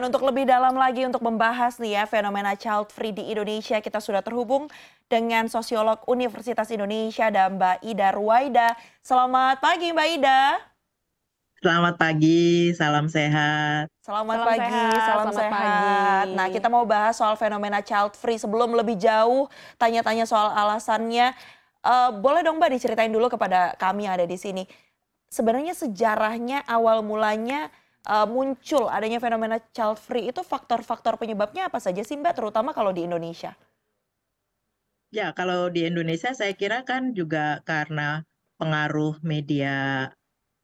Untuk lebih dalam lagi untuk membahas nih ya fenomena child free di Indonesia, kita sudah terhubung dengan sosiolog Universitas Indonesia dan Mbak Ida Ruwaida. Selamat pagi Mbak Ida. Selamat pagi, salam sehat. Selamat salam pagi, sehat, salam selamat sehat. Pagi. Nah, kita mau bahas soal fenomena child free. Sebelum lebih jauh tanya-tanya soal alasannya, uh, boleh dong Mbak diceritain dulu kepada kami yang ada di sini. Sebenarnya sejarahnya awal mulanya uh, muncul adanya fenomena child free itu faktor-faktor penyebabnya apa saja sih Mbak, terutama kalau di Indonesia? Ya, kalau di Indonesia saya kira kan juga karena pengaruh media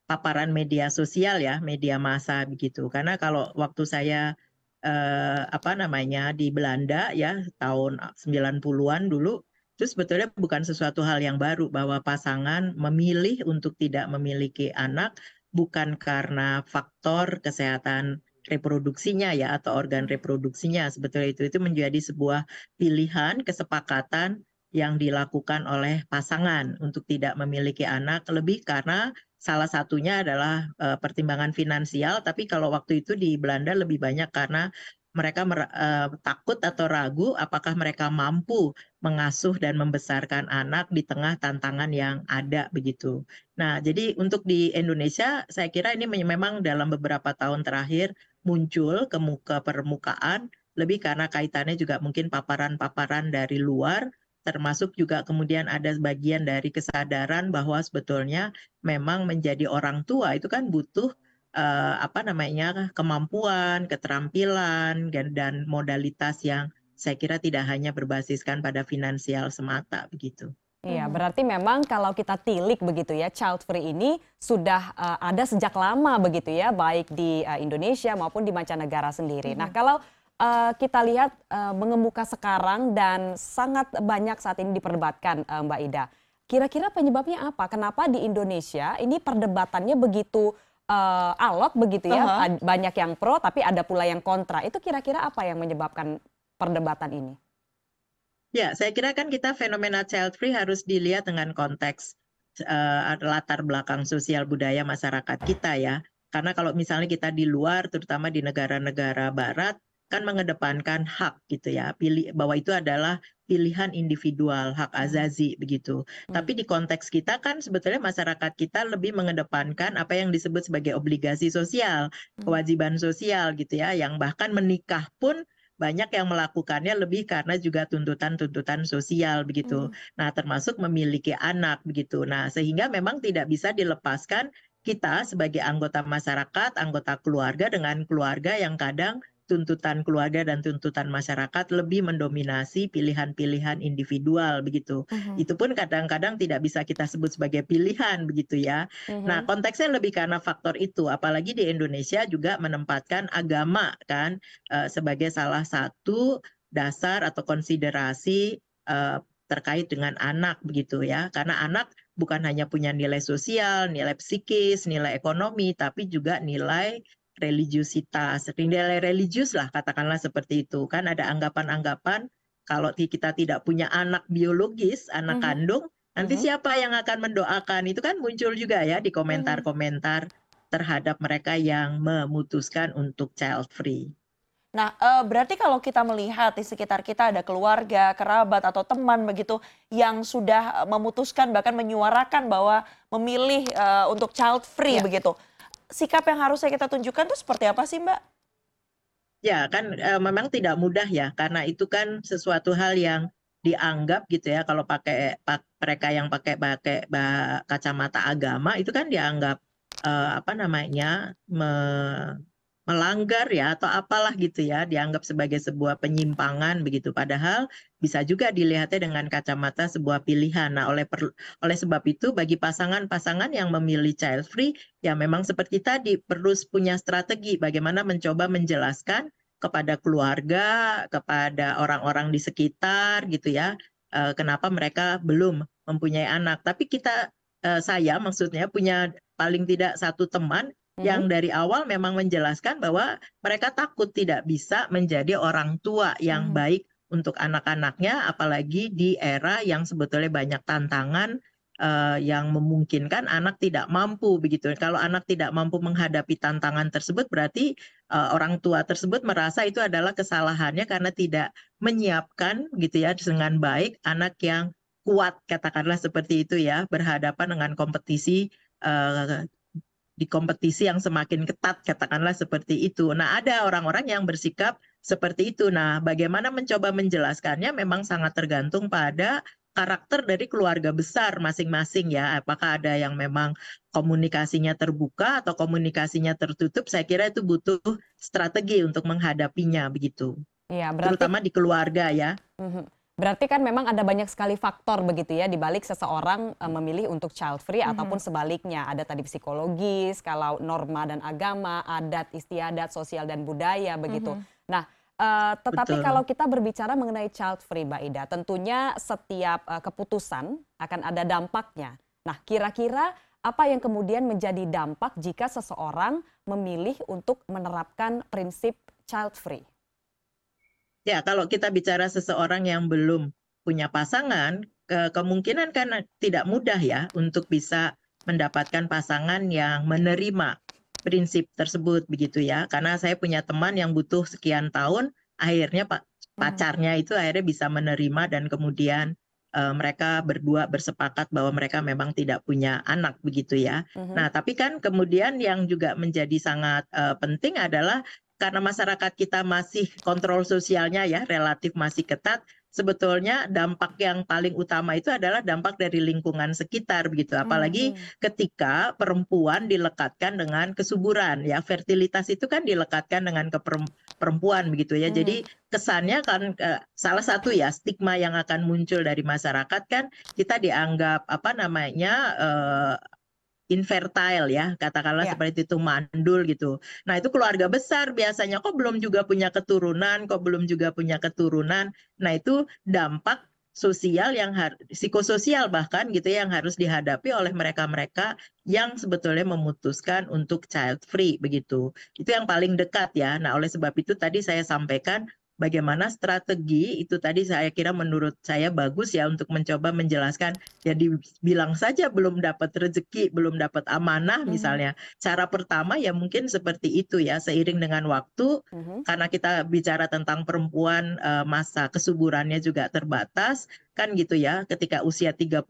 paparan media sosial ya, media massa begitu. Karena kalau waktu saya eh, apa namanya di Belanda ya tahun 90-an dulu itu sebetulnya bukan sesuatu hal yang baru bahwa pasangan memilih untuk tidak memiliki anak bukan karena faktor kesehatan reproduksinya ya atau organ reproduksinya. Sebetulnya itu itu menjadi sebuah pilihan kesepakatan yang dilakukan oleh pasangan untuk tidak memiliki anak lebih karena salah satunya adalah uh, pertimbangan finansial. Tapi kalau waktu itu di Belanda lebih banyak karena mereka uh, takut atau ragu apakah mereka mampu mengasuh dan membesarkan anak di tengah tantangan yang ada begitu. Nah, jadi untuk di Indonesia saya kira ini memang dalam beberapa tahun terakhir muncul ke muka permukaan lebih karena kaitannya juga mungkin paparan-paparan dari luar termasuk juga kemudian ada bagian dari kesadaran bahwa sebetulnya memang menjadi orang tua itu kan butuh uh, apa namanya kemampuan, keterampilan dan, dan modalitas yang saya kira tidak hanya berbasiskan pada finansial semata begitu. Iya, hmm. berarti memang kalau kita tilik begitu ya, child free ini sudah uh, ada sejak lama begitu ya, baik di uh, Indonesia maupun di mancanegara sendiri. Nah, hmm. Nah, kalau uh, kita lihat uh, mengemuka sekarang dan sangat banyak saat ini diperdebatkan uh, Mbak Ida. Kira-kira penyebabnya apa? Kenapa di Indonesia ini perdebatannya begitu uh, alot begitu ya, uh -huh. banyak yang pro tapi ada pula yang kontra. Itu kira-kira apa yang menyebabkan perdebatan ini? Ya, saya kira kan kita fenomena child free harus dilihat dengan konteks uh, latar belakang sosial budaya masyarakat kita ya. Karena kalau misalnya kita di luar, terutama di negara-negara Barat, kan mengedepankan hak gitu ya, pilih bahwa itu adalah pilihan individual, hak hmm. azazi begitu. Hmm. Tapi di konteks kita kan sebetulnya masyarakat kita lebih mengedepankan apa yang disebut sebagai obligasi sosial, hmm. kewajiban sosial gitu ya, yang bahkan menikah pun banyak yang melakukannya lebih karena juga tuntutan-tuntutan sosial begitu. Hmm. Nah, termasuk memiliki anak begitu. Nah, sehingga memang tidak bisa dilepaskan kita sebagai anggota masyarakat, anggota keluarga dengan keluarga yang kadang tuntutan keluarga dan tuntutan masyarakat lebih mendominasi pilihan-pilihan individual begitu. Uh-huh. Itu pun kadang-kadang tidak bisa kita sebut sebagai pilihan begitu ya. Uh-huh. Nah, konteksnya lebih karena faktor itu apalagi di Indonesia juga menempatkan agama kan uh, sebagai salah satu dasar atau konsiderasi uh, terkait dengan anak begitu ya. Karena anak bukan hanya punya nilai sosial, nilai psikis, nilai ekonomi, tapi juga nilai religiusitas, nilai religius lah katakanlah seperti itu. Kan ada anggapan-anggapan kalau kita tidak punya anak biologis, anak mm -hmm. kandung, nanti mm -hmm. siapa yang akan mendoakan? Itu kan muncul juga ya di komentar-komentar terhadap mereka yang memutuskan untuk child free. Nah, uh, berarti kalau kita melihat di sekitar kita ada keluarga, kerabat atau teman begitu yang sudah memutuskan bahkan menyuarakan bahwa memilih uh, untuk child free ya. begitu sikap yang harusnya kita tunjukkan tuh seperti apa sih Mbak? Ya kan e, memang tidak mudah ya karena itu kan sesuatu hal yang dianggap gitu ya kalau pakai pak, mereka yang pakai pakai kacamata agama itu kan dianggap e, apa namanya me, melanggar ya atau apalah gitu ya dianggap sebagai sebuah penyimpangan begitu. Padahal bisa juga dilihatnya dengan kacamata sebuah pilihan. Nah oleh per, oleh sebab itu bagi pasangan-pasangan yang memilih child free ya memang seperti tadi perlu punya strategi. Bagaimana mencoba menjelaskan kepada keluarga kepada orang-orang di sekitar gitu ya eh, kenapa mereka belum mempunyai anak. Tapi kita eh, saya maksudnya punya paling tidak satu teman yang mhm. dari awal memang menjelaskan bahwa mereka takut tidak bisa menjadi orang tua yang hmm. baik untuk anak-anaknya apalagi di era yang sebetulnya banyak tantangan uh, yang memungkinkan anak tidak mampu begitu. Kalau anak tidak mampu menghadapi tantangan tersebut berarti uh, orang tua tersebut merasa itu adalah kesalahannya karena tidak menyiapkan gitu ya dengan baik anak yang kuat katakanlah seperti itu ya berhadapan dengan kompetisi uh, di kompetisi yang semakin ketat katakanlah seperti itu. Nah, ada orang-orang yang bersikap seperti itu. Nah, bagaimana mencoba menjelaskannya memang sangat tergantung pada karakter dari keluarga besar masing-masing ya. Apakah ada yang memang komunikasinya terbuka atau komunikasinya tertutup? Saya kira itu butuh strategi untuk menghadapinya begitu. Iya, berarti terutama di keluarga ya. Mhm. Berarti kan memang ada banyak sekali faktor begitu ya di balik seseorang uh, memilih untuk child free mm -hmm. ataupun sebaliknya. Ada tadi psikologis, kalau norma dan agama, adat istiadat, sosial dan budaya begitu. Mm -hmm. Nah, Uh, tetapi Betul. kalau kita berbicara mengenai child free, Mbak Ida, tentunya setiap uh, keputusan akan ada dampaknya. Nah, kira-kira apa yang kemudian menjadi dampak jika seseorang memilih untuk menerapkan prinsip child free? Ya, kalau kita bicara seseorang yang belum punya pasangan, ke kemungkinan kan tidak mudah ya untuk bisa mendapatkan pasangan yang menerima prinsip tersebut begitu ya. Karena saya punya teman yang butuh sekian tahun, akhirnya pak hmm. pacarnya itu akhirnya bisa menerima dan kemudian uh, mereka berdua bersepakat bahwa mereka memang tidak punya anak begitu ya. Uh Nah, tapi kan kemudian yang juga menjadi sangat uh, penting adalah karena masyarakat kita masih kontrol sosialnya ya relatif masih ketat, sebetulnya dampak yang paling utama itu adalah dampak dari lingkungan sekitar begitu. Apalagi hmm. ketika perempuan dilekatkan dengan kesuburan ya, fertilitas itu kan dilekatkan dengan ke perempuan begitu ya. Hmm. Jadi kesannya kan uh, salah satu ya stigma yang akan muncul dari masyarakat kan kita dianggap apa namanya uh, infertile ya, katakanlah ya. seperti itu mandul gitu. Nah, itu keluarga besar biasanya kok belum juga punya keturunan, kok belum juga punya keturunan. Nah, itu dampak sosial yang psikososial bahkan gitu ya, yang harus dihadapi oleh mereka-mereka yang sebetulnya memutuskan untuk child free begitu. Itu yang paling dekat ya. Nah, oleh sebab itu tadi saya sampaikan bagaimana strategi itu tadi saya kira menurut saya bagus ya untuk mencoba menjelaskan ya dibilang saja belum dapat rezeki, belum dapat amanah hmm. misalnya. Cara pertama ya mungkin seperti itu ya seiring dengan waktu hmm. karena kita bicara tentang perempuan uh, masa kesuburannya juga terbatas kan gitu ya ketika usia 35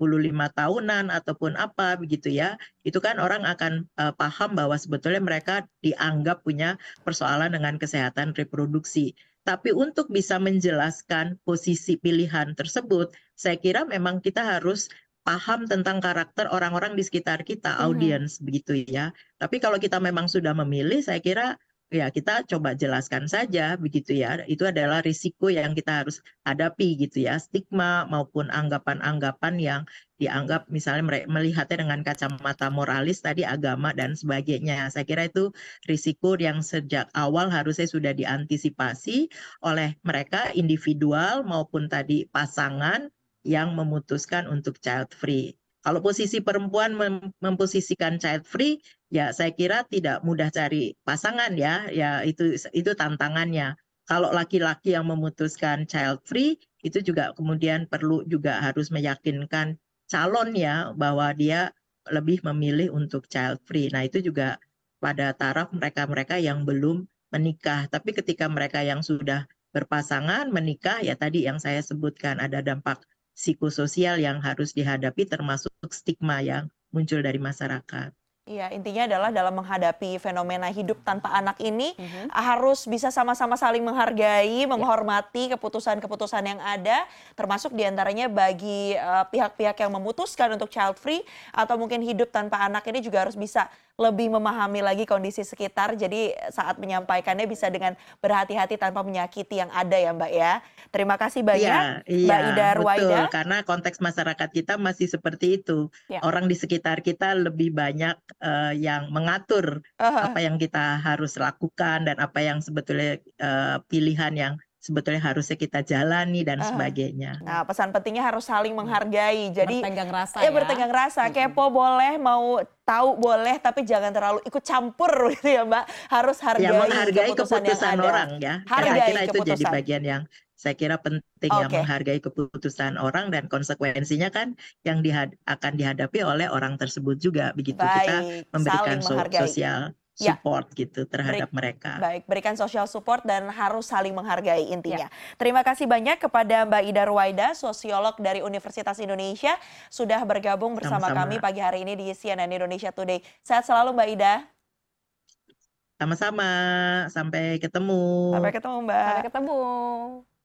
tahunan ataupun apa begitu ya itu kan orang akan uh, paham bahwa sebetulnya mereka dianggap punya persoalan dengan kesehatan reproduksi tapi untuk bisa menjelaskan posisi pilihan tersebut, saya kira memang kita harus paham tentang karakter orang-orang di sekitar kita, audiens mm -hmm. begitu ya. Tapi kalau kita memang sudah memilih, saya kira ya kita coba jelaskan saja begitu ya. Itu adalah risiko yang kita harus hadapi gitu ya, stigma maupun anggapan-anggapan yang dianggap misalnya melihatnya dengan kacamata moralis tadi agama dan sebagainya. Saya kira itu risiko yang sejak awal harusnya sudah diantisipasi oleh mereka individual maupun tadi pasangan yang memutuskan untuk child free. Kalau posisi perempuan mem memposisikan child free, ya saya kira tidak mudah cari pasangan ya, ya itu itu tantangannya. Kalau laki-laki yang memutuskan child free, itu juga kemudian perlu juga harus meyakinkan calon ya bahwa dia lebih memilih untuk child free. Nah itu juga pada taraf mereka-mereka yang belum menikah. Tapi ketika mereka yang sudah berpasangan menikah, ya tadi yang saya sebutkan ada dampak psikososial yang harus dihadapi termasuk stigma yang muncul dari masyarakat. Iya, intinya adalah dalam menghadapi fenomena hidup tanpa anak ini mm -hmm. harus bisa sama-sama saling menghargai, yeah. menghormati keputusan-keputusan yang ada, termasuk di antaranya bagi eh, pihak-pihak uh, yang memutuskan untuk child free atau mungkin hidup tanpa anak ini juga harus bisa lebih memahami lagi kondisi sekitar. Jadi saat menyampaikannya bisa dengan berhati-hati tanpa menyakiti yang ada ya Mbak ya. Terima kasih banyak ya, Mbak iya, Ida Ruwaida. Betul, karena konteks masyarakat kita masih seperti itu. Ya. Orang di sekitar kita lebih banyak uh, yang mengatur uh -huh. apa yang kita harus lakukan dan apa yang sebetulnya uh, pilihan yang sebetulnya harusnya kita jalani dan Ah. sebagainya. Nah, pesan pentingnya harus saling menghargai. Jadi bertenggang rasa ya ya. bertenggang rasa. Mm-mm. Kepo boleh, mau tahu boleh, tapi jangan terlalu ikut campur gitu ya, Mbak. Harus hargai, ya menghargai keputusan, keputusan yang ada. orang ya. Ya, Hargai saya kira itu jadi bagian yang saya kira penting ya Oke. menghargai keputusan orang dan konsekuensinya kan yang dihad- akan dihadapi oleh orang tersebut juga begitu kita Baik, memberikan saling so- menghargai. Sosial Ya. support gitu terhadap mereka. Baik, berikan social support dan harus saling menghargai intinya. Terima kasih banyak kepada Mbak Ida Ruwaida, sosiolog dari Universitas Indonesia, sudah bergabung bersama Sama-sama. kami pagi hari ini di CNN Indonesia Today. Sehat selalu Mbak Ida. Sama-sama, sampai ketemu. Sampai ketemu Mbak. Sampai ketemu.